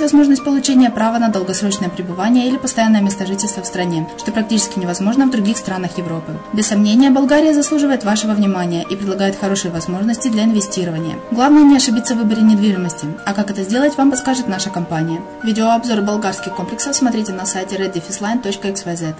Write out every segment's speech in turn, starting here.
возможность получения права на долгосрочное пребывание или постоянное место жительства в стране, что практически невозможно в других странах Европы. Без сомнения, Болгария заслуживает вашего внимания и предлагает хорошие возможности для инвестирования. Главное не ошибиться в выборе недвижимости, а как это сделать, вам подскажет наша компания. Видеообзор болгарских комплексов смотрите на сайте reddefisline.xyz.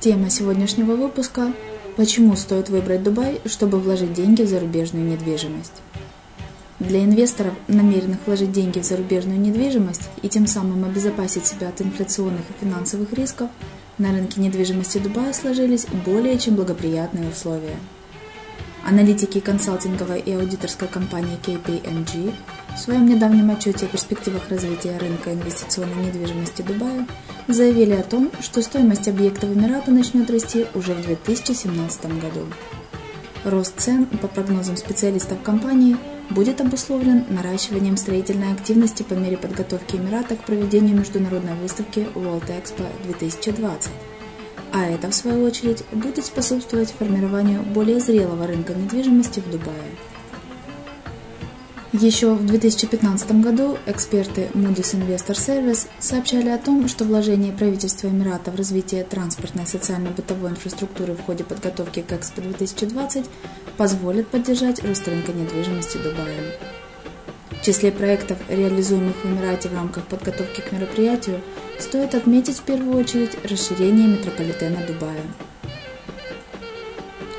Тема сегодняшнего выпуска Почему стоит выбрать Дубай, чтобы вложить деньги в зарубежную недвижимость? Для инвесторов, намеренных вложить деньги в зарубежную недвижимость и тем самым обезопасить себя от инфляционных и финансовых рисков, на рынке недвижимости Дубая сложились более чем благоприятные условия. Аналитики консалтинговой и аудиторской компании KPMG в своем недавнем отчете о перспективах развития рынка инвестиционной недвижимости Дубая заявили о том, что стоимость объектов Эмирата начнет расти уже в 2017 году. Рост цен, по прогнозам специалистов компании, будет обусловлен наращиванием строительной активности по мере подготовки Эмирата к проведению международной выставки World Expo 2020 а это, в свою очередь, будет способствовать формированию более зрелого рынка недвижимости в Дубае. Еще в 2015 году эксперты Moody's Investor Service сообщали о том, что вложение правительства Эмирата в развитие транспортной и социально-бытовой инфраструктуры в ходе подготовки к Экспо 2020 позволит поддержать рост рынка недвижимости Дубая. В числе проектов, реализуемых в Эмирате в рамках подготовки к мероприятию, стоит отметить в первую очередь расширение метрополитена Дубая.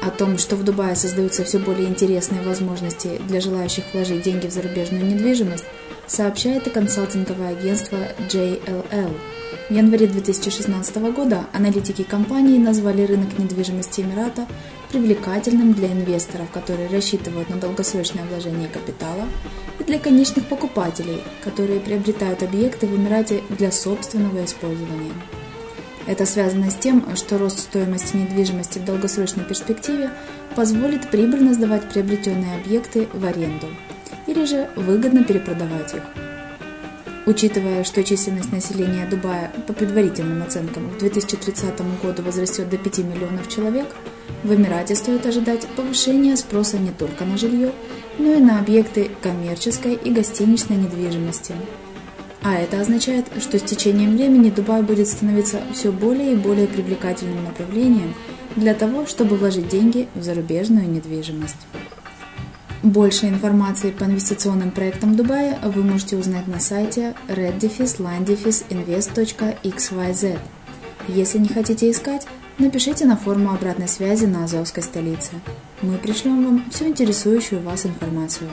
О том, что в Дубае создаются все более интересные возможности для желающих вложить деньги в зарубежную недвижимость, сообщает и консалтинговое агентство JLL. В январе 2016 года аналитики компании назвали рынок недвижимости Эмирата привлекательным для инвесторов, которые рассчитывают на долгосрочное вложение капитала, и для конечных покупателей, которые приобретают объекты в Эмирате для собственного использования. Это связано с тем, что рост стоимости недвижимости в долгосрочной перспективе позволит прибыльно сдавать приобретенные объекты в аренду или же выгодно перепродавать их. Учитывая, что численность населения Дубая по предварительным оценкам в 2030 году возрастет до 5 миллионов человек, в Эмирате стоит ожидать повышения спроса не только на жилье, но и на объекты коммерческой и гостиничной недвижимости. А это означает, что с течением времени Дубай будет становиться все более и более привлекательным направлением для того, чтобы вложить деньги в зарубежную недвижимость. Больше информации по инвестиционным проектам Дубая вы можете узнать на сайте reddefis-invest.xyz. Если не хотите искать, напишите на форму обратной связи на Азовской столице. Мы пришлем вам всю интересующую вас информацию.